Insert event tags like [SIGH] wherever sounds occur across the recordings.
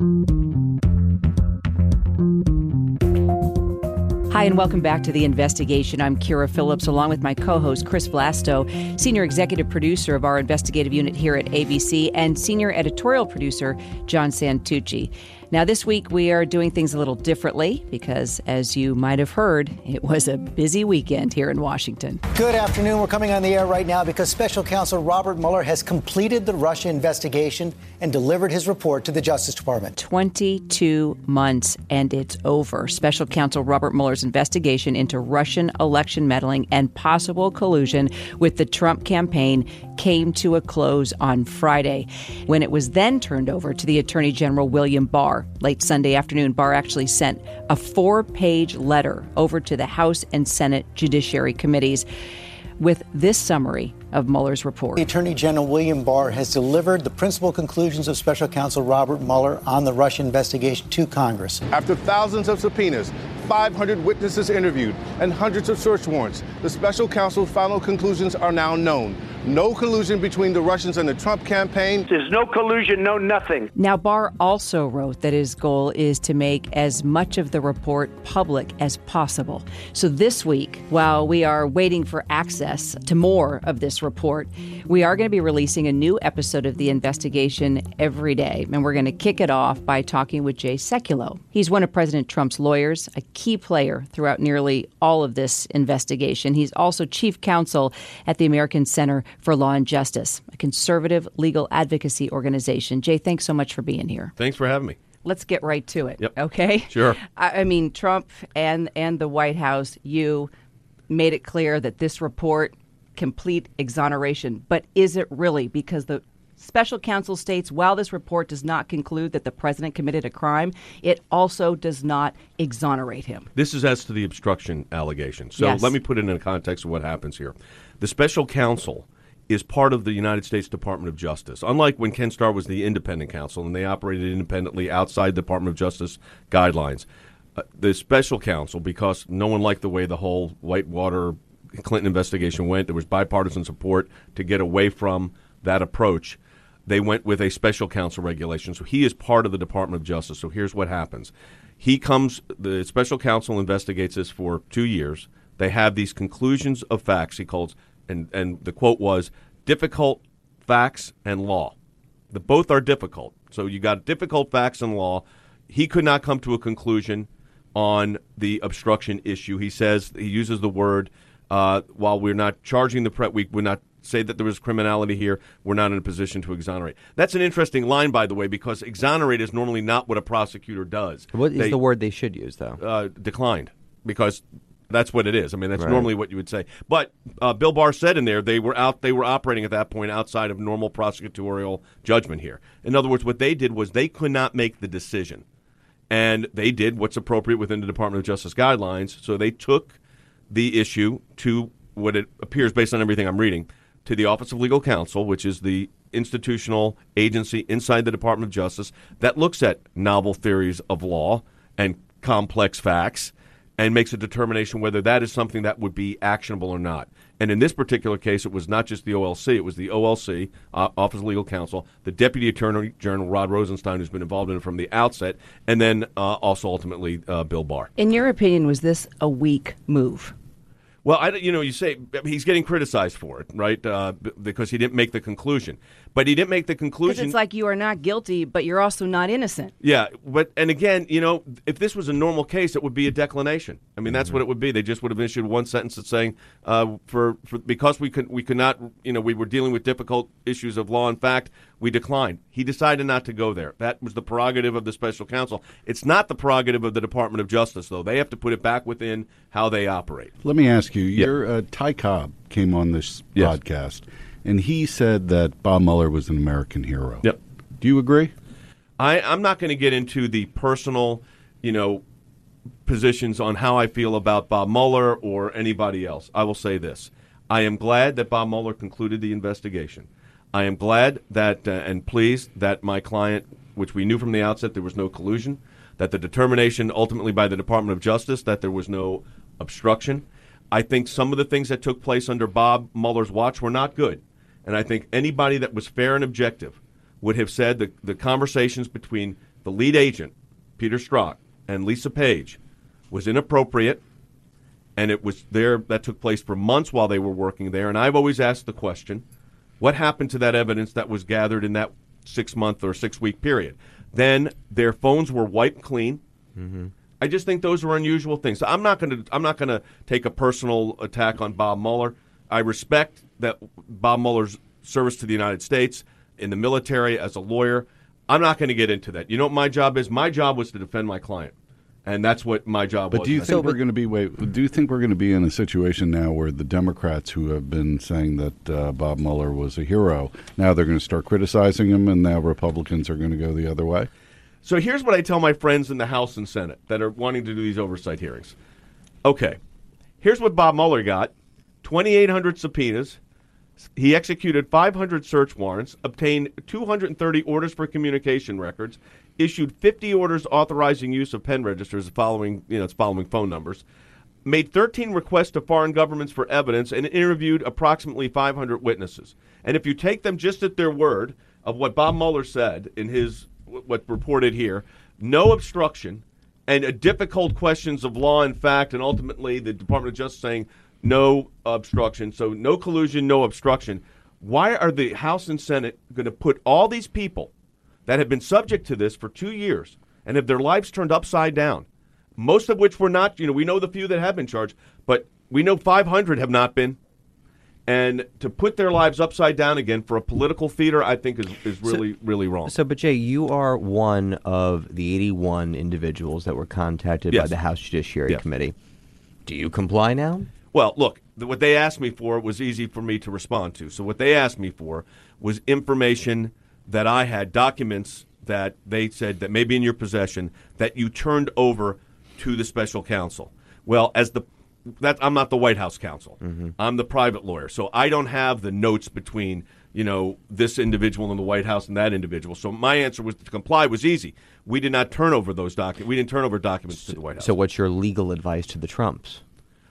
Hi, and welcome back to the investigation. I'm Kyra Phillips, along with my co host, Chris Vlasto, senior executive producer of our investigative unit here at ABC, and senior editorial producer, John Santucci. Now, this week we are doing things a little differently because, as you might have heard, it was a busy weekend here in Washington. Good afternoon. We're coming on the air right now because Special Counsel Robert Mueller has completed the Russia investigation and delivered his report to the Justice Department. 22 months and it's over. Special Counsel Robert Mueller's investigation into Russian election meddling and possible collusion with the Trump campaign came to a close on Friday when it was then turned over to the Attorney General William Barr. Late Sunday afternoon, Barr actually sent a four page letter over to the House and Senate Judiciary Committees with this summary of Mueller's report. The Attorney General William Barr has delivered the principal conclusions of Special Counsel Robert Mueller on the Russia investigation to Congress. After thousands of subpoenas, 500 witnesses interviewed, and hundreds of search warrants, the special counsel's final conclusions are now known. No collusion between the Russians and the Trump campaign. There's no collusion, no nothing. Now, Barr also wrote that his goal is to make as much of the report public as possible. So this week, while we are waiting for access to more of this report, we are going to be releasing a new episode of the investigation every day. And we're going to kick it off by talking with Jay Sekulow. He's one of President Trump's lawyers, a key player throughout nearly all of this investigation. He's also chief counsel at the American Center for Law and Justice, a conservative legal advocacy organization. Jay, thanks so much for being here. Thanks for having me. Let's get right to it. Yep. Okay. Sure. I, I mean, Trump and and the White House, you made it clear that this report complete exoneration, but is it really? Because the special counsel states while this report does not conclude that the president committed a crime, it also does not exonerate him. This is as to the obstruction allegation. So Yes. let me put it in the context of what happens here. The special counsel is part of the United States Department of Justice. Unlike when Ken Starr was the independent counsel and they operated independently outside the Department of Justice guidelines, uh, the special counsel, because no one liked the way the whole Whitewater Clinton investigation went, there was bipartisan support to get away from that approach. They went with a special counsel regulation. So he is part of the Department of Justice. So here's what happens. He comes, the special counsel investigates this for two years. They have these conclusions of facts, he calls, and, and the quote was difficult facts and law. The both are difficult. So you got difficult facts and law. He could not come to a conclusion on the obstruction issue. He says he uses the word uh, while we're not charging the pre, we would not say that there was criminality here. We're not in a position to exonerate. That's an interesting line, by the way, because exonerate is normally not what a prosecutor does. What is They- the word they should use, though? uh, declined because that's what it is. I mean, that's Right. normally what you would say. But uh, Bill Barr said in there they were out. They were operating at that point outside of normal prosecutorial judgment here. In other words, what they did was they could not make the decision, and they did what's appropriate within the Department of Justice guidelines. So they took the issue to what it appears, based on everything I'm reading, to the Office of Legal Counsel, which is the institutional agency inside the Department of Justice that looks at novel theories of law and complex facts and makes a determination whether that is something that would be actionable or not. And in this particular case, it was not just the OLC, it was the OLC, uh, Office of Legal Counsel, the Deputy Attorney General Rod Rosenstein, who's been involved in it from the outset, and then uh, also ultimately uh, Bill Barr. In your opinion, was this a weak move? Well, I, you know, you say he's getting criticized for it, right? Uh, because he didn't make the conclusion, but he didn't make the Because conclusion. it's like you are not guilty, but you're also not innocent. yeah, but and again, you know, if this was a normal case, it would be a declination. I mean, that's what it would be. They just would have issued one sentence that's saying, uh, for, for because we could we could not, you know, we were dealing with difficult issues of law and fact, we declined. He decided not to go there. That was the prerogative of the special counsel. It's not the prerogative of the Department of Justice, though. They have to put it back within how they operate. Let me ask you. Your uh, Ty Cobb came on this Yes. podcast, and he said that Bob Mueller was an American hero. Yep. Do you agree? I, I'm not going to get into the personal, you know, positions on how I feel about Bob Mueller or anybody else. I will say this: I am glad that Bob Mueller concluded the investigation. I am glad that uh, and pleased that my client, which we knew from the outset there was no collusion, that the determination ultimately by the Department of Justice that there was no obstruction. I think some of the things that took place under Bob Mueller's watch were not good. And I think anybody that was fair and objective would have said that the conversations between the lead agent, Peter Strzok, and Lisa Page was inappropriate, and it was there that took place for months while they were working there. And I've always asked the question what happened to that evidence that was gathered in that six month or six week period? Then their phones were wiped clean. Mm-hmm. I just think those are unusual things. So I'm not going to I'm not going to take a personal attack on Bob Mueller. I respect that Bob Mueller's service to the United States in the military as a lawyer. I'm not going to get into that. You know what my job is? My job was to defend my client. And that's what my job but was. do you think we're going to be wait? Do you think we're going to be in a situation now where the Democrats who have been saying that uh, Bob Mueller was a hero now they're going to start criticizing him, and now Republicans are going to go the other way? So here's what I tell my friends in the House and Senate that are wanting to do these oversight hearings. Okay, here's what Bob Mueller got: 2,800 subpoenas. He executed 500 search warrants, obtained 230 orders for communication records, issued 50 orders authorizing use of pen registers following, you know, following phone numbers, made 13 requests to foreign governments for evidence, and interviewed approximately 500 witnesses. And if you take them just at their word of what Bob Mueller said in his what reported here, no obstruction and uh, difficult questions of law and fact, and ultimately the Department of Justice saying no obstruction. So no collusion, no obstruction. Why are the House and Senate going to put all these people that have been subject to this for two years and have their lives turned upside down, most of which were not, you know, we know the few that have been charged, but we know 500 have not been. And to put their lives upside down again for a political theater, I think is, is really, so, really wrong. So, but Jay, you are one of the 81 individuals that were contacted yes. by the House Judiciary yes. Committee. Do you comply now? Well, look, what they asked me for was easy for me to respond to. So, what they asked me for was information that I had, documents that they said that may be in your possession that you turned over to the special counsel. Well, as the that I'm not the White House counsel. Mm-hmm. I'm the private lawyer, so I don't have the notes between you know this individual in the White House and that individual. So my answer was to comply was easy. We did not turn over those documents. We didn't turn over documents so, to the White House. So what's your legal advice to the Trumps?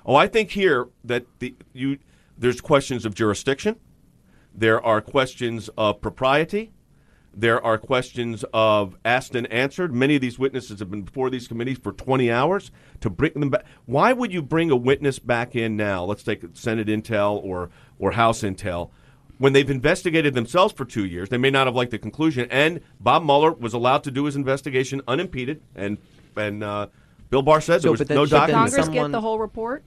Oh, I think here that the you there's questions of jurisdiction. There are questions of propriety. There are questions of asked and answered. Many of these witnesses have been before these committees for 20 hours to bring them back. Why would you bring a witness back in now? Let's take Senate Intel or, or House Intel. When they've investigated themselves for two years, they may not have liked the conclusion. And Bob Mueller was allowed to do his investigation unimpeded. And and uh, Bill Barr said so, there was then, no documents. Congress someone... get the whole report?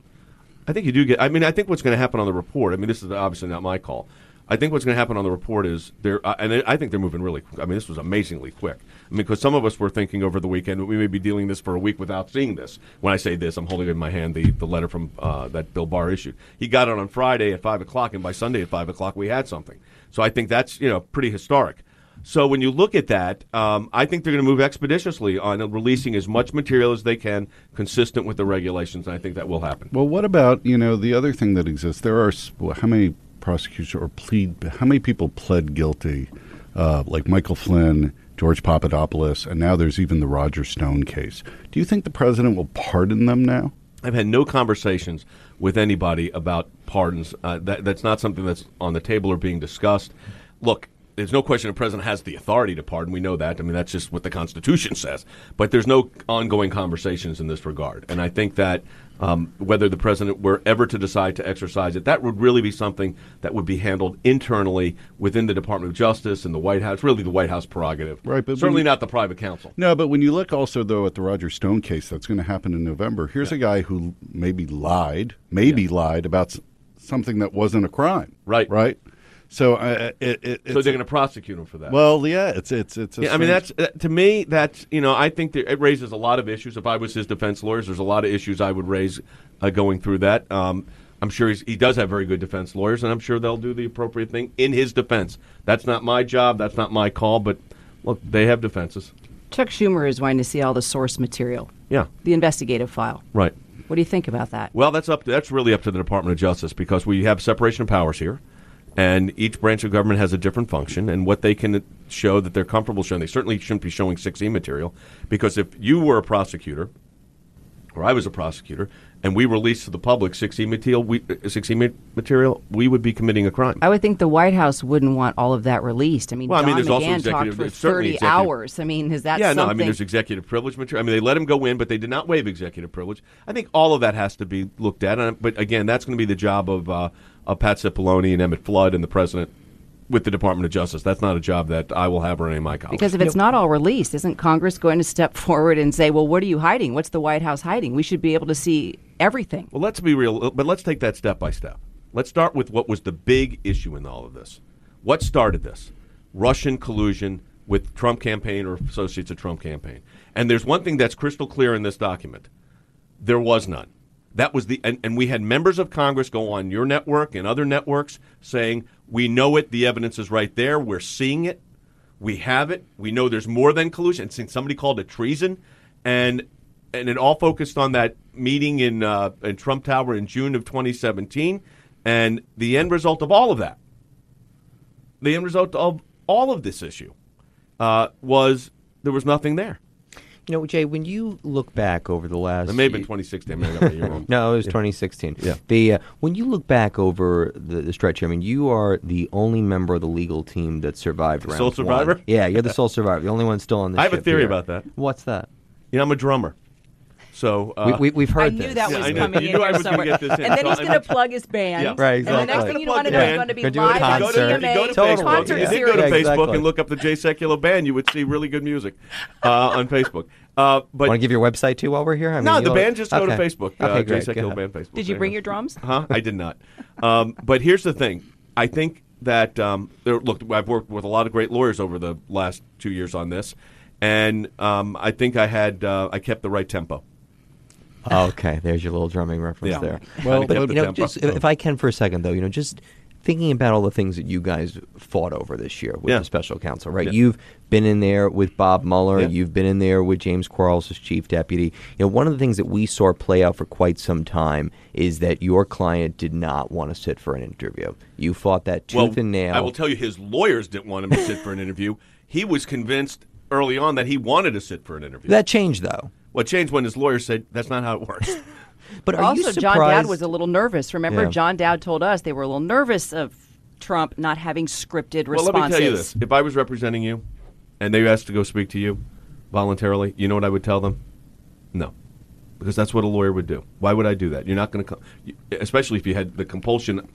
I think you do get. I mean, I think what's going to happen on the report. I mean, this is obviously not my call. I think what's going to happen on the report is they're, uh, and I think they're moving really. I mean, this was amazingly quick. I mean, because some of us were thinking over the weekend we may be dealing this for a week without seeing this. When I say this, I'm holding in my hand the, the letter from uh, that Bill Barr issued. He got it on Friday at five o'clock, and by Sunday at five o'clock we had something. So I think that's you know pretty historic. So when you look at that, um, I think they're going to move expeditiously on releasing as much material as they can, consistent with the regulations. And I think that will happen. Well, what about you know the other thing that exists? There are how many prosecution or plead? How many people pled guilty? Uh, like Michael Flynn, George Papadopoulos, and now there's even the Roger Stone case. Do you think the president will pardon them now? I've had no conversations with anybody about pardons. Uh, that, that's not something that's on the table or being discussed. Look, there's no question the president has the authority to pardon. We know that. I mean, that's just what the Constitution says. But there's no ongoing conversations in this regard. And I think that um, whether the president were ever to decide to exercise it, that would really be something that would be handled internally within the Department of Justice and the White House, really the White House prerogative. Right, but certainly you, not the private counsel. No, but when you look also though at the Roger Stone case that's going to happen in November, here's yeah. a guy who maybe lied, maybe yeah. lied about something that wasn't a crime. Right. Right. So uh, it, it, so they're going to prosecute him for that. Well, yeah, it's it's it's. Yeah, I mean, that's uh, to me. That's you know, I think that it raises a lot of issues. If I was his defense lawyers, there's a lot of issues I would raise uh, going through that. Um, I'm sure he does have very good defense lawyers, and I'm sure they'll do the appropriate thing in his defense. That's not my job. That's not my call. But look, they have defenses. Chuck Schumer is wanting to see all the source material. Yeah, the investigative file. Right. What do you think about that? Well, that's up. To, that's really up to the Department of Justice because we have separation of powers here and each branch of government has a different function and what they can show that they're comfortable showing. They certainly shouldn't be showing 6E material because if you were a prosecutor or I was a prosecutor and we released to the public 6E material, we, uh, 6E material, we would be committing a crime. I would think the White House wouldn't want all of that released. I mean, Well, I mean, there's also McGahn executive- talked for 30 executive- hours. I mean, is that yeah, something? no, I mean, there's executive privilege material. I mean, they let him go in, but they did not waive executive privilege. I think all of that has to be looked at. But again, that's going to be the job of, uh, of Pat Cipollone and Emmett Flood and the president with the Department of Justice. That's not a job that I will have or any of my colleagues. because if it's not all released, isn't Congress going to step [LAUGHS] forward and say, well, what are you hiding? What's the White House hiding? We should be able to see everything. Well, let's be real, but let's take that step by step. Let's start with what was the big issue in all of this. What started this? Russian collusion with Trump campaign or associates of Trump campaign. And there's one thing that's crystal clear in this document. There was none. That was the and, and we had members of Congress go on your network and other networks saying, "We know it, the evidence is right there, we're seeing it. We have it. We know there's more than collusion." And somebody called it treason and and it all focused on that meeting in uh, in Trump Tower in June of 2017, and the end result of all of that, the end result of all of this issue, uh, was there was nothing there. You know, Jay, when you look back over the last, It may have been 2016. I may have got my. No, it was 2016. Yeah. The uh, when you look back over the, the stretch, I mean, you are the only member of the legal team that survived. round sole one. survivor? Yeah, you're the sole survivor, the only one still on the I have a theory here. about that. What's that? You know, I'm a drummer, so uh, we, we, we've heard I knew this. that Yeah, was I knew- coming you in knew I was gonna somewhere. get this in, and then he's going to plug his band. Yeah. Right, And the next exactly. thing you Plug want to the know is band. going to be Gonna do a live on If you go to, if you go to CMA Facebook, concert if you did go to Yeah, Facebook exactly. and look up the Jay Sekulow band, you would see really good music uh, on Facebook. Uh, but Want to give your website too while we're here? I mean, no, the band just go to okay. Facebook. Okay, uh, great. Jay Go Sekulow band Facebook. Did you bring your drums? Huh? I did not. Um, but here's the thing. I think that um, there, look, I've worked with a lot of great lawyers over the last two years on this, and um, I think I had uh, I kept the right tempo. Oh, okay, there's your little drumming reference Yeah. there. Well, But, you know, just if, if I can for a second though, you know, just thinking about all the things that you guys fought over this year with Yeah. the special counsel, right? Yeah. You've been in there with Bob Mueller. Yeah. You've been in there with James Quarles as chief deputy. You know, one of the things that we saw play out for quite some time is that your client did not want to sit for an interview. You fought that tooth well, and nail. I will tell you, his lawyers didn't want him to sit for an interview. He was convinced early on that he wanted to sit for an interview. that changed though. What changed when his lawyer said that's not how it works. [LAUGHS] But are you also, surprised? John Dowd was a little nervous. Remember, Yeah. John Dowd told us they were a little nervous of Trump not having scripted responses. Well, responses. let me tell you this: if I was representing you, and they asked to go speak to you voluntarily, you know what I would tell them? No, because that's what a lawyer would do. Why would I do that? You're not going to, come, especially if you had the compulsion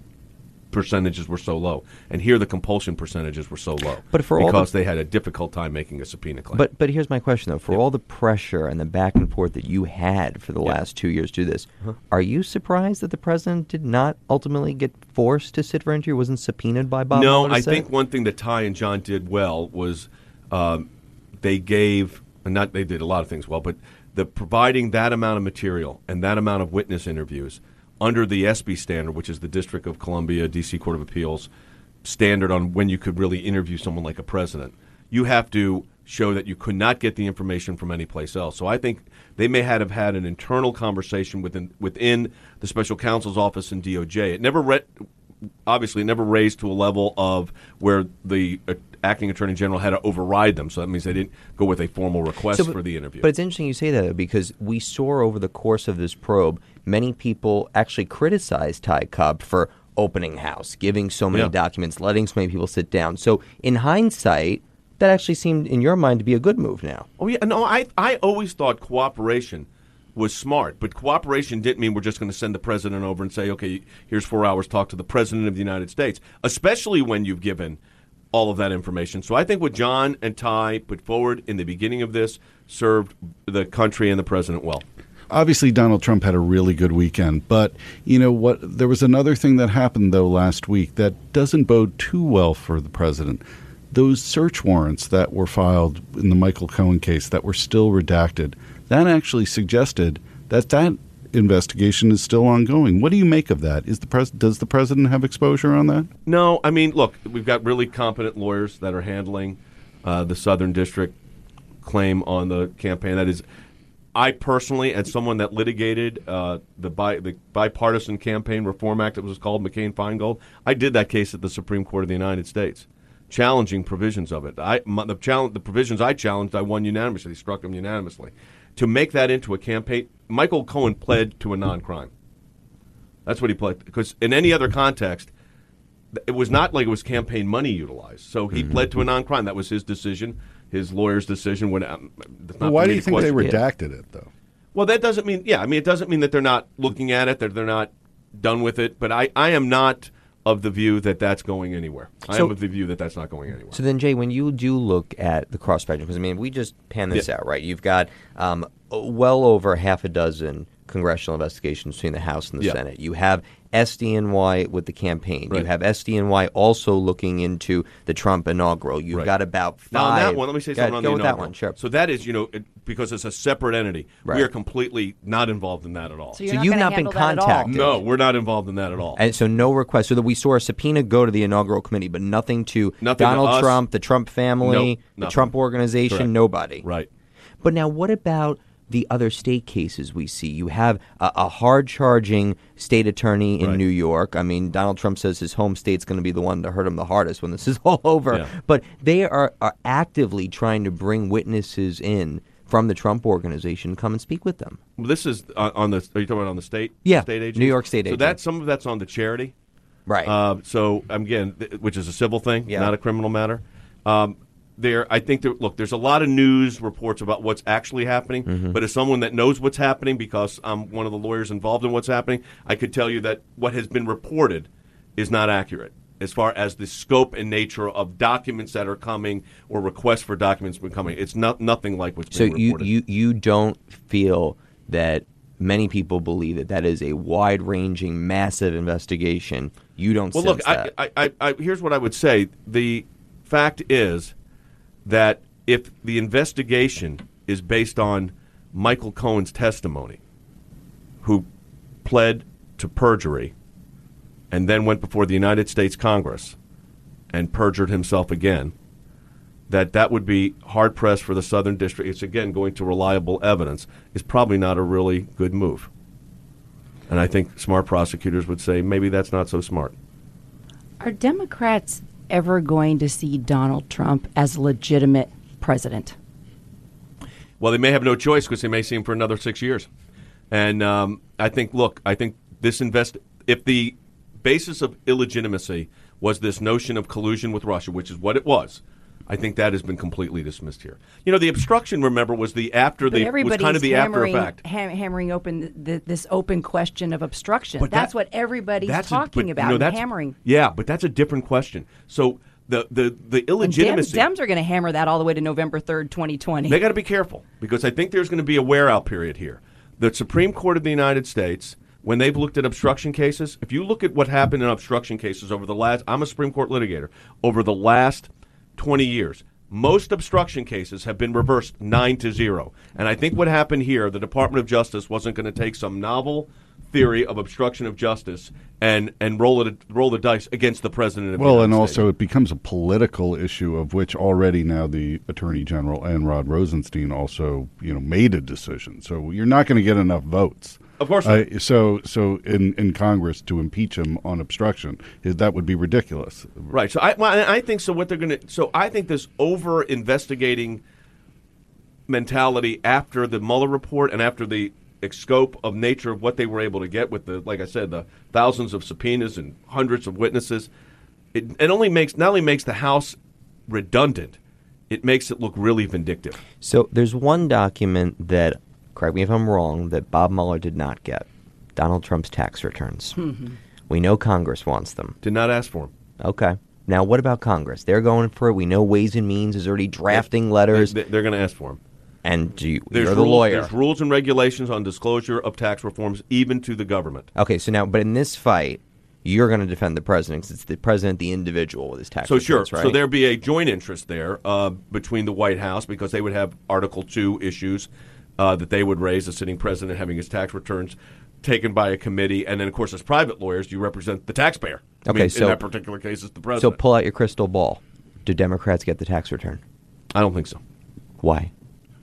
percentages were so low, and here the compulsion percentages were so low. But for all the- because they had a difficult time making a subpoena claim. But but here's my question though: for all the pressure and the back and forth that you had for the last two years to do this, Uh-huh. are you surprised that the president did not ultimately get forced to sit for an interview? Wasn't subpoenaed by Bob? no, I think one thing that Ty and John did well was um, they gave, and not they did a lot of things well, but the providing that amount of material and that amount of witness interviews under the Espy standard, which is the District of Columbia D.C. Court of Appeals standard on when you could really interview someone like a president. You have to show that you could not get the information from any place else. So I think they may have had an internal conversation within within the special counsel's office in DOJ. It never re- obviously never raised to a level of where the uh, acting attorney general had to override them. So that means they didn't go with a formal request So, but- for the interview. But it's interesting you say that because we saw over the course of this probe, many people actually criticized Ty Cobb for opening house, giving so many Yeah. documents, letting so many people sit down. So in hindsight, that actually seemed, in your mind, to be a good move now. Oh yeah, no, I I always thought cooperation was smart, but cooperation didn't mean we're just going to send the president over and say, okay, here's four hours, talk to the president of the United States, especially when you've given all of that information. So I think what John and Ty put forward in the beginning of this served the country and the president well. Obviously, Donald Trump had a really good weekend, but you know what? There was another thing that happened though last week that doesn't bode too well for the president. Those search warrants that were filed in the Michael Cohen case that were still redacted, that actually suggested that that investigation is still ongoing. What do you make of that? Is the pres- does the president have exposure on that? No, I mean, look, we've got really competent lawyers that are handling uh, the Southern District claim on the campaign. That is, I personally, as someone that litigated uh, the, bi- the bipartisan campaign reform act, it was called McCain Feingold. I did that case at the Supreme Court of the United States. challenging provisions of it. I my, the challenge the provisions I challenged, I won unanimously. They struck them unanimously. To make that into a campaign, Michael Cohen pled to a non-crime. That's what he pled because in any other context, it was not like it was campaign money utilized. So he pled to a non-crime. That was his decision, his lawyer's decision. When um, Well, why do you think they question. redacted it though? Well, that doesn't mean. Yeah, I mean, it doesn't mean that they're not looking at it. That they're not done with it. But I, I am not of the view that that's going anywhere. I So- am of the view that that's not going anywhere. So then, Jay, when you do look at the cross spectrum, because I mean, we just pan this Yeah. out, right? You've got um, well over half a dozen congressional investigations between the House and the Yeah. Senate. You have SDNY with the campaign. You have SDNY also looking into the Trump inaugural. You've Right. got about five. Now, on that one, let me say Go ahead, something on go the with that one, sure. So that is, you know, it, because it's a separate entity, Right. we are completely not involved in that at all. So you're So not you've not been handle that at all? contacted. no, we're not involved in that at all. And so no request. So that we saw a subpoena go to the inaugural committee, but nothing to Nothing Donald us. Trump, the Trump family, Nope, the. Trump organization, Correct. nobody. right. But now, what about the other state cases we see? You have a, a hard charging state attorney in Right. New York. I mean, Donald Trump says his home state's going to be the one to hurt him the hardest when this is [LAUGHS] all over. Yeah. But they are, are actively trying to bring witnesses in from the Trump organization to come and speak with them. Well, this is on, on the. Are you talking about on the state? Yeah, state agents? New York state agent. So agent. that some of that's on the charity. Right. Uh, so again, th- which is a civil thing, Yeah. not a criminal matter. Um, there, I think. There, look, there's a lot of news reports about what's actually happening. Mm-hmm. But as someone that knows what's happening, because I'm one of the lawyers involved in what's happening, I could tell you that what has been reported is not accurate as far as the scope and nature of documents that are coming or requests for documents becoming. It's not nothing like what's so being you, reported. you, you don't feel that many people believe that that is a wide ranging, massive investigation. You don't Well, look, that. I, I, I, I, here's what I would say. The fact is that if the investigation is based on Michael Cohen's testimony, who pled to perjury and then went before the United States Congress and perjured himself again, that that would be hard pressed for the Southern District. It's again going to reliable evidence. Is probably not a really good move. And I think smart prosecutors would say maybe that's not so smart. Are Democrats ever going to see Donald Trump as legitimate president? Well, they may have no choice because they may see him for another six years. And um, I think, look, I think this invest if the basis of illegitimacy was this notion of collusion with Russia, which is what it was. I think that has been completely dismissed here. You know, the obstruction, remember, was the after But the was kind of the after effect. ham- hammering open th th this open question of obstruction. But that's that- what everybody's That's a- talking but, about. you know, hammering. Yeah, but that's a different question. So the the the And Dems. Dems are going to hammer that all the way to November third, twenty twenty. They got to be careful because I think there's going to be a wear out period here. The Supreme Court of the United States, when they've looked at obstruction cases, if you look at what happened in obstruction cases over the last, I'm a Supreme Court litigator, over the last 20 years, most obstruction cases have been reversed nine to zero. And I think what happened here, the Department of Justice wasn't going to take some novel theory of obstruction of justice and and roll it roll the dice against the president of Well, United and States. also it becomes a political issue of which already now the Attorney General and Rod Rosenstein also, you know, made a decision. So you're not going to get enough votes. Of course. Uh, so, so in, in Congress to impeach him on obstruction, that would be ridiculous. Right. So I, well, I think so. What they're going to so I think this over investigating mentality after the Mueller report and after the scope of nature of what they were able to get with the like I said the thousands of subpoenas and hundreds of witnesses, it, it only makes not only makes the House redundant, it makes it look really vindictive. So there's one document that, correct me if I'm wrong, that Bob Mueller did not get Donald Trump's tax returns. we know Congress wants them. Did not ask for them. Okay. Now, what about Congress? They're going for it. We know Ways and Means is already drafting letters. They, are going to ask for them. and do you, you're the rules, lawyer. There's rules and regulations on disclosure of tax reforms, even to the government. Okay, so now, but in this fight, you're going to defend the president because it's the president, the individual, with his tax returns. So sure, right? so there'd be a joint interest there uh, between the White House because they would have Article Two issues uh, that they would raise. The sitting president having his tax returns taken by a committee, and then of course, as private lawyers, you represent the taxpayer. I Okay, mean, so- in that particular case, it's the president. So pull out your crystal ball. Do Democrats get the tax return? I don't think so Why?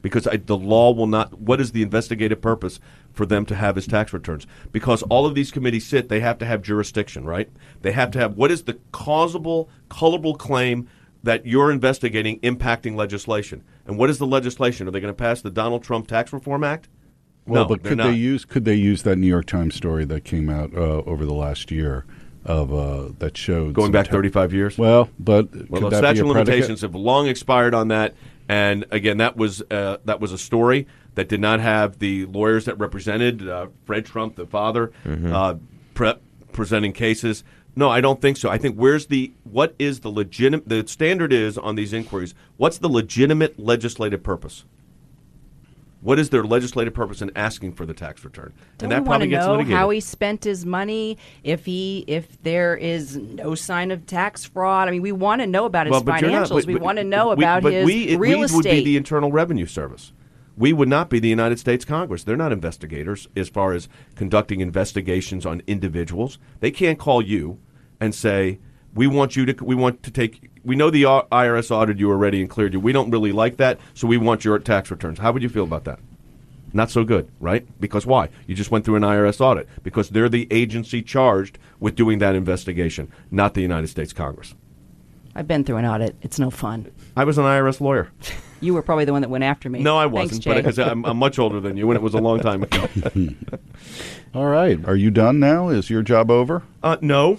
because I, the law will not. What is the investigative purpose for them to have his tax returns? Because all of these committees sit, they have to have jurisdiction, right? They have to have what is the causable, colorable claim that you're investigating impacting legislation. And what is the legislation? Are they going to pass the Donald Trump Tax Reform Act? Well, no, but could not. they use could they use that New York Times story that came out uh, over the last year of uh, that showed going back ta- 35 years? Well, but Well, the statute of limitations have long expired on that. And again, that was uh, that was a story that did not have the lawyers that represented uh, Fred Trump, the father, Mm-hmm. uh, pre- presenting cases. No, I don't think so. I think where's the what is the legitimate the standard is on these inquiries? What's the legitimate legislative purpose? What is their legislative purpose in asking for the tax return? Don't and that we probably gets know litigated. how he spent his money? If he, if there is no sign of tax fraud, I mean, we want to know about his you're financials. not- but- we but want to know we- about his we, real we estate. would be the Internal Revenue Service. We would not be the United States Congress. They're not investigators as far as conducting investigations on individuals. They can't call you and say, "We want you to. We want to take. We know the IRS audited you already and cleared you. We don't really like that, so we want your tax returns." How would you feel about that? Not so good, right? Because why? You just went through an IRS audit because they're the agency charged with doing that investigation, not the United States Congress. I've been through an audit. It's no fun. I was an IRS lawyer. You were probably the one that went after me. No, I wasn't, Jay. but because I'm, I'm much older than you, and it was a long time ago. [LAUGHS] All right, are you done now? Is your job over? Uh, no,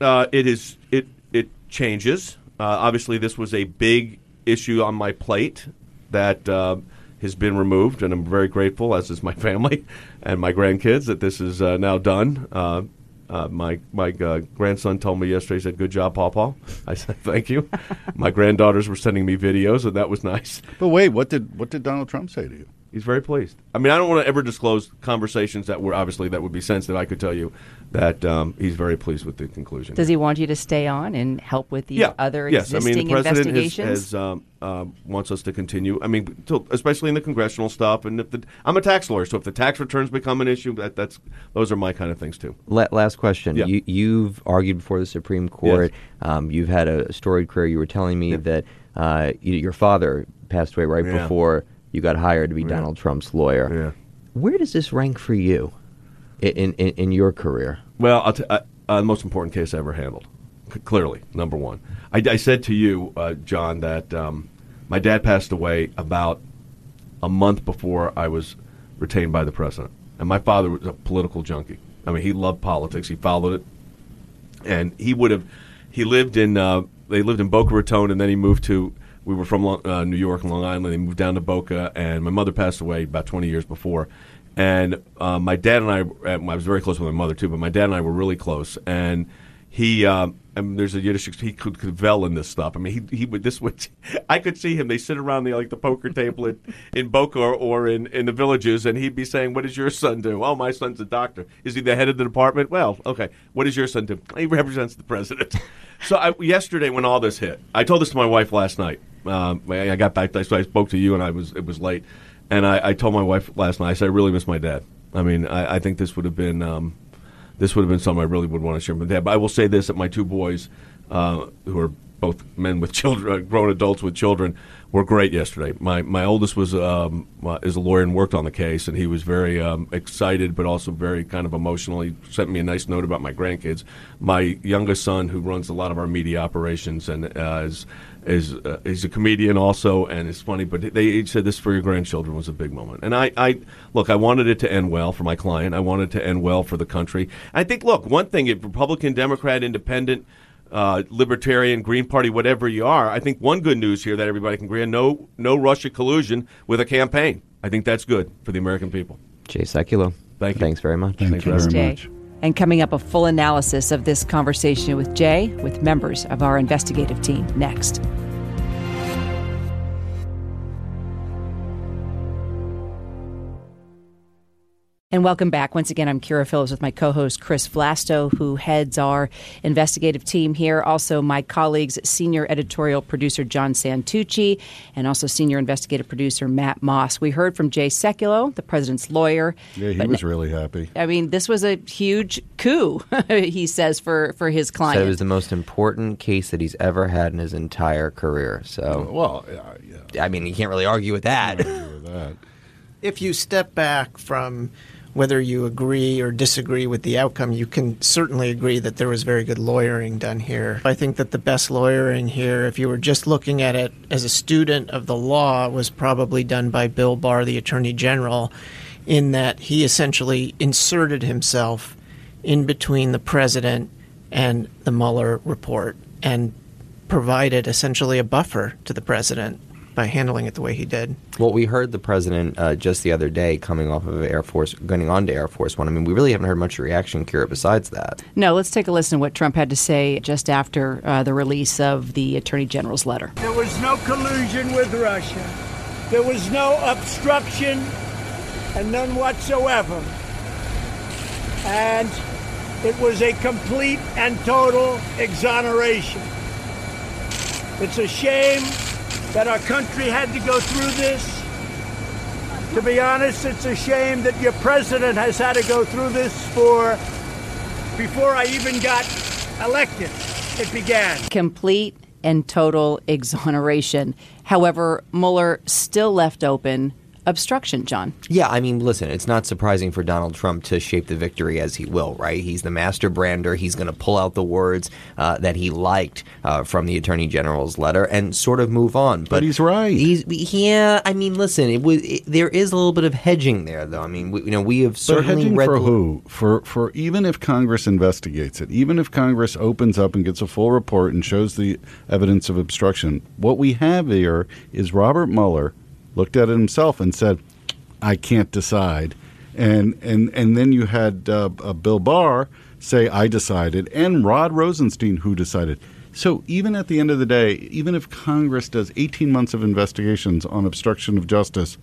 uh, it is. It it changes. Uh, obviously, this was a big issue on my plate that uh, has been removed, and I'm very grateful, as is my [LAUGHS] family and my grandkids, that this is uh, now done. Uh, uh, my my uh, grandson told me yesterday. He said, "Good job, Paw Paw. I said, [LAUGHS] "Thank you." [LAUGHS] my granddaughters were sending me videos, and that was nice. But wait, what did what did Donald Trump say to you? He's very pleased. I mean, I don't want to ever disclose conversations that were obviously that would be sensitive. I could tell you that um, he's very pleased with the conclusion. Does he want you to stay on and help with these yeah. other yes. I existing mean, the president has, investigations? has um, uh, wants us to continue. I mean, to, especially in the congressional stuff. And if the, I'm a tax lawyer, so if the tax returns become an issue, that, that's those are my kind of things too. La- last question. Yeah. You, you've argued before the Supreme Court. Um, you've had a storied career. You were telling me that uh, you, your father passed away right Yeah. before you got hired to be Donald Trump's lawyer. Yeah. Where does this rank for you in, in, in your career? Well, I'll t- uh, uh, the most important case I ever handled. C- clearly, number one. I, I said to you, uh, John, that um, my dad passed away about a month before I was retained by the president, and my father was a political junkie. I mean, he loved politics. He followed it, and he would have. He lived in. Uh, they lived in Boca Raton, and then he moved to. We were from uh, New York and Long Island. They moved down to Boca, and my mother passed away about 20 years before. And uh, my dad and I, uh, I was very close with my mother too, but my dad and I were really close. And he, uh, there's a Yiddish, he could kvell in this stuff. I mean, he, he would, this would, [LAUGHS] I could see him, they sit around the, like the poker table in, in Boca or, or in, in the villages, and he'd be saying, What does your son do? Oh, my son's a doctor. Is he the head of the department? Well, okay. What does your son do? He represents the president. [LAUGHS] so I, yesterday, when all this hit, I told this to my wife last night. Um, I got back, so I spoke to you, and I was, it was late. And I, I told my wife last night, I said, I really miss my dad. I mean, I, I think this would have been um, this would have been something I really would want to share with my dad. But I will say this: that my two boys, uh, who are both men with children, uh, [LAUGHS] grown adults with children, were great yesterday. My my oldest was um, uh, is a lawyer and worked on the case, and he was very um, excited, but also very kind of emotional. He sent me a nice note about my grandkids. My youngest son, who runs a lot of our media operations and uh, is is uh, he's a comedian also and it's funny but they he said this for your grandchildren was a big moment and I, I look i wanted it to end well for my client i wanted it to end well for the country i think look one thing if republican democrat independent uh, libertarian green party whatever you are i think one good news here that everybody can agree on no no russia collusion with a campaign i think that's good for the american people Jay Sekulow. Thank you. Thanks very much. Thank Thanks you very Jay. much. And coming up, a full analysis of this conversation with Jay with members of our investigative team next. And welcome back. Once again, I'm Kyra Phillips with my co host Chris Vlasto, who heads our investigative team here. Also, my colleagues, senior editorial producer John Santucci, and also senior investigative producer Matt Mosk. We heard from Jay Sekulow, the president's lawyer. Yeah, he But was really happy. I mean, this was a huge coup, [LAUGHS] he says, for, for his client. Said it was the most important case that he's ever had in his entire career. So, uh, Well, yeah, yeah. I mean, you can't really argue with that. I with that. if you step back from whether you agree or disagree with the outcome, you can certainly agree that there was very good lawyering done here. I think that the best lawyering here, if you were just looking at it as a student of the law, was probably done by Bill Barr, the Attorney General, in that he essentially inserted himself in between the president and the Mueller report and provided essentially a buffer to the president by handling it the way he did. Well, we heard the president uh, just the other day coming off of Air Force, going on to Air Force One. I mean, we really haven't heard much reaction, Kyra, besides that. No, let's take a listen to what Trump had to say just after uh, the release of the Attorney General's letter. There was no collusion with Russia. There was no obstruction and none whatsoever. And it was a complete and total exoneration. It's a shame that our country had to go through this. To be honest, it's a shame that your president has had to go through this for before I even got elected. It began. Complete and total exoneration. However, Mueller still left open obstruction, John. Yeah, I mean, listen, it's not surprising for Donald Trump to shape the victory as he will, right? He's the master brander. He's going to pull out the words uh, that he liked uh, from the Attorney General's letter and sort of move on. But, but he's right. He's yeah. I mean, listen, it was it, there is a little bit of hedging there, though. I mean, we, you know, we have certainly but hedging read for the, who? For for even if Congress investigates it, even if Congress opens up and gets a full report and shows the evidence of obstruction, what we have here is Robert Mueller looked at it himself and said, "I can't decide." And and and then you had uh, uh, Bill Barr say, "I decided," and Rod Rosenstein who decided. So even at the end of the day, even if Congress does 18 months of investigations on obstruction of justice,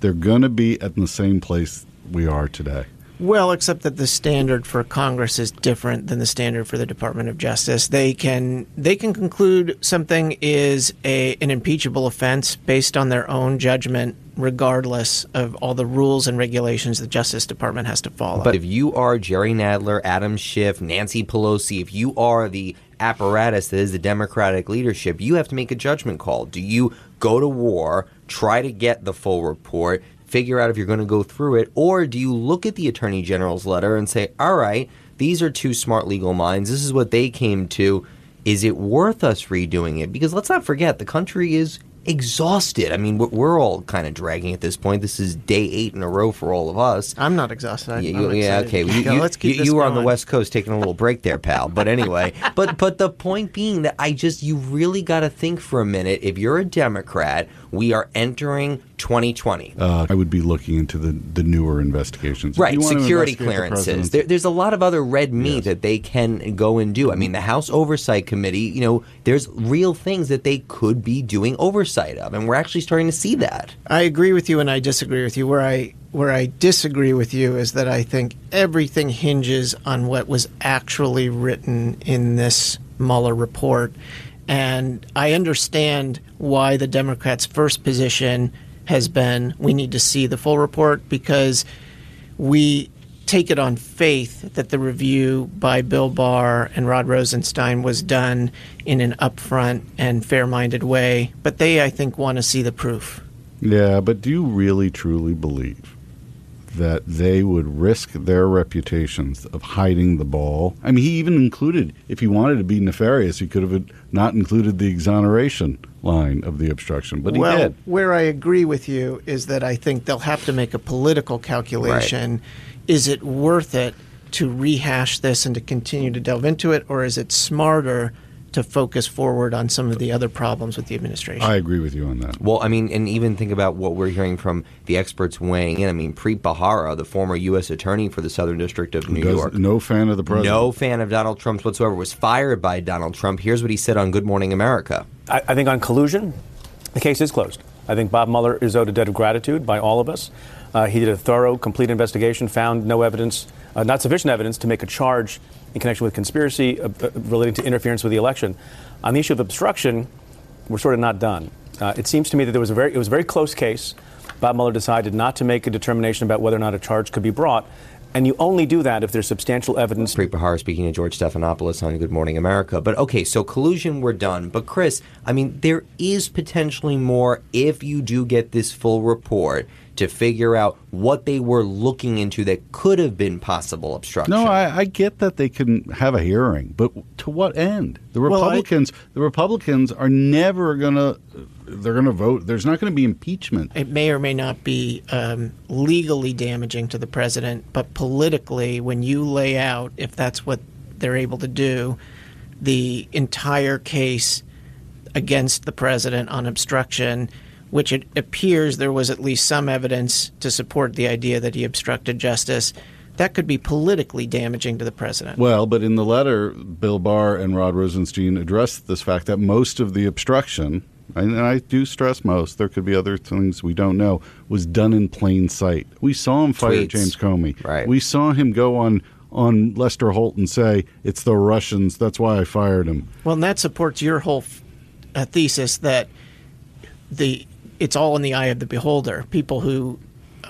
they're going to be at the same place we are today. Well, except that the standard for Congress is different than the standard for the Department of Justice. They can they can conclude something is a an impeachable offense based on their own judgment regardless of all the rules and regulations the Justice Department has to follow. But if you are Jerry Nadler, Adam Schiff, Nancy Pelosi, if you are the apparatus that is the Democratic leadership, you have to make a judgment call. Do you go to war, try to get the full report, figure out if you're going to go through it, or do you look at the Attorney General's letter and say, all right, these are two smart legal minds. This is what they came to. Is it worth us redoing it? Because let's not forget, the country is exhausted. I mean, we're all kind of dragging at this point. This is day eight in a row for all of us. I'm not exhausted. I, yeah, yeah okay. [LAUGHS] You, you, let's keep you, you were on the West Coast taking a little break there, pal. But anyway, [LAUGHS] but but the point being that I just you really got to think for a minute. If you're a Democrat, we are entering 2020. Uh, I would be looking into the, the newer investigations. Right, security clearances. The there, there's a lot of other red meat yes. that they can go and do. I mean, the House Oversight Committee, you know, there's real things that they could be doing oversight of, and we're actually starting to see that. I agree with you, and I disagree with you. Where I where I disagree with you is that I think everything hinges on what was actually written in this Mueller report. And I understand why the Democrats' first position has been we need to see the full report because we take it on faith that the review by Bill Barr and Rod Rosenstein was done in an upfront and fair minded way. But they, I think, want to see the proof. Yeah, but do you really truly believe that they would risk their reputations of hiding the ball. I mean, he even included, if he wanted to be nefarious, he could have not included the exoneration line of the obstruction, but he well, did. Where I agree with you is that I think they'll have to make a political calculation. Right. Is it worth it to rehash this and to continue to delve into it, or is it smarter to focus forward on some of the other problems with the administration. I agree with you on that. Well, I mean, and even think about what we're hearing from the experts weighing in. I mean, Preet Bharara, the former U.S. Attorney for the Southern District of New Does, York, no fan of the president, no fan of Donald Trump whatsoever, was fired by Donald Trump. Here's what he said on Good Morning America. I, I think on collusion, the case is closed. I think Bob Mueller is owed a debt of gratitude by all of us. Uh, he did a thorough, complete investigation, found no evidence, uh, not sufficient evidence to make a charge in connection with conspiracy uh, uh relating to interference with the election. On the issue of obstruction, we're sort of not done. Uh, it seems to me that there was a very, it was a very close case. Bob Mueller decided not to make a determination about whether or not a charge could be brought. And you only do that if there's substantial evidence. Preet Bharara speaking to George Stephanopoulos on Good Morning America. But okay, so collusion, we're done. But Chris, I mean, there is potentially more if you do get this full report to figure out what they were looking into that could have been possible obstruction. No, I, I get that they can have a hearing, but to what end? The Well, I- Republicans, the Republicans are never going to. They're going to vote. There's not going to be impeachment. It may or may not be um, legally damaging to the president, but politically, when you lay out, if that's what they're able to do, the entire case against the president on obstruction, which it appears there was at least some evidence to support the idea that he obstructed justice, that could be politically damaging to the president. Well, but in the letter, Bill Barr and Rod Rosenstein addressed this fact that most of the obstruction, and I do stress most, there could be other things we don't know, was done in plain sight. We saw him fire Tweets. James Comey. Right. We saw him go on on Lester Holt and say it's the Russians. That's why I fired him. Well, and that supports your whole f- uh, thesis that the it's all in the eye of the beholder. People who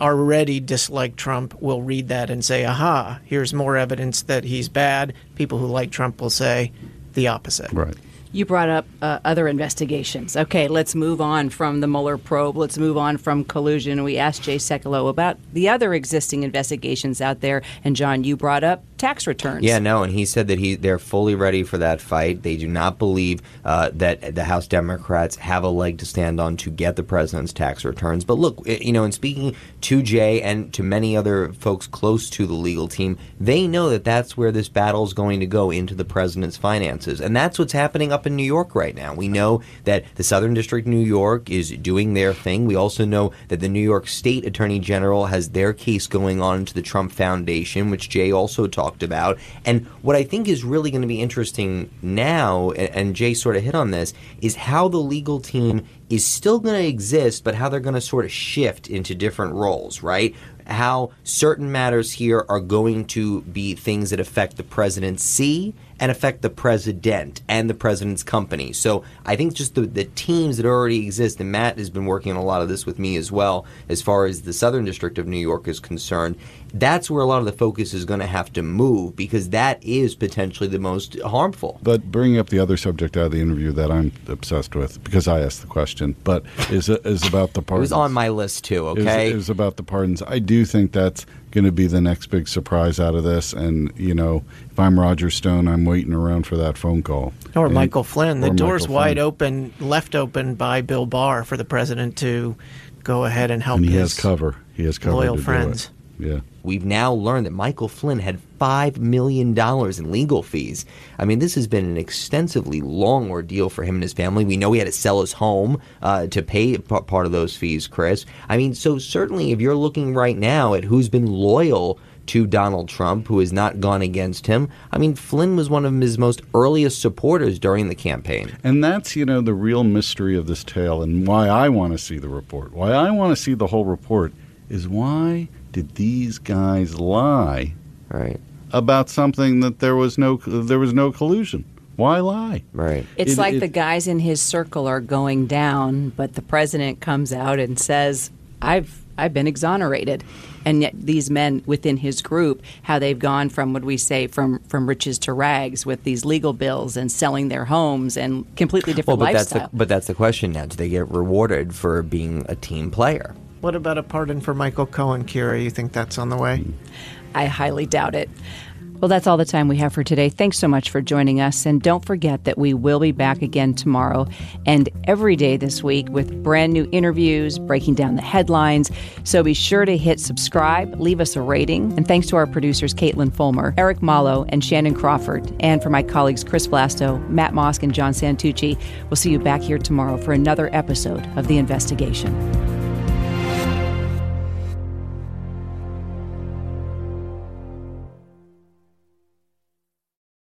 already dislike Trump will read that and say, "Aha! Here's more evidence that he's bad." People who like Trump will say the opposite. Right. You brought up uh, other investigations. Okay, let's move on from the Mueller probe. Let's move on from collusion. We asked Jay Sekulow about the other existing investigations out there. And John, you brought up tax returns. Yeah, no, and he said that he they're fully ready for that fight. They do not believe uh, that the House Democrats have a leg to stand on to get the president's tax returns. But look, eh, you know, in speaking to Jay and to many other folks close to the legal team, they know that that's where this battle is going to go into the president's finances, and that's what's happening up in New York right now. We know that the Southern District of New York is doing their thing. We also know that the New York State Attorney General has their case going on to the Trump Foundation, which Jay also talked about. And what I think is really going to be interesting now, a- and Jay sort of hit on this, is how the legal team is still going to exist, but how they're going to sort of shift into different roles, right? How certain matters here are going to be things that affect the presidency and affect the president and the president's company. So I think just the, the teams that already exist, and Matt has been working on a lot of this with me as well, as far as the Southern District of New York is concerned. That's where a lot of the focus is going to have to move because that is potentially the most harmful. But bringing up the other subject out of the interview that I'm obsessed with because I asked the question, but is is about the pardons. It was on my list too, okay? Is, is about the pardons. I do think that's going to be the next big surprise out of this. And you know, if I'm Roger Stone, I'm waiting around for that phone call. Or And- Michael Flynn. The door's Michael wide Flynn. open, left open by Bill Barr for the president to go ahead and help and he his has cover. He has cover. loyal friends. Yeah. We've now learned that Michael Flynn had $5 million in legal fees. I mean, this has been an extensively long ordeal for him and his family. We know he had to sell his home uh, to pay p- part of those fees, Chris. I mean, so certainly if you're looking right now at who's been loyal to Donald Trump, who has not gone against him, I mean, Flynn was one of his most earliest supporters during the campaign. And that's, you know, the real mystery of this tale and why I want to see the report. Why I want to see the whole report is why did these guys lie Right, about something that there was no there was no collusion? Why lie? right. It's It- like it- the guys in his circle are going down, but the president comes out and says, "I've I've been exonerated." And yet these men within his group, how they've gone from what we say from from riches to rags with these legal bills and selling their homes and completely Well, different but that's lifestyle. the but that's the question now. Do they get rewarded for being a team player? What about a pardon for Michael Cohen, Kyra? You think that's on the way? I highly doubt it. Well, that's all the time we have for today. Thanks so much for joining us. And don't forget that we will be back again tomorrow and every day this week with brand new interviews, breaking down the headlines. So be sure to hit subscribe, leave us a rating. And thanks to our producers, Caitlin Fulmer, Eric Malo, and Shannon Crawford. And for my colleagues, Chris Vlasto, Matt Mosk, and John Santucci, we'll see you back here tomorrow for another episode of The Investigation.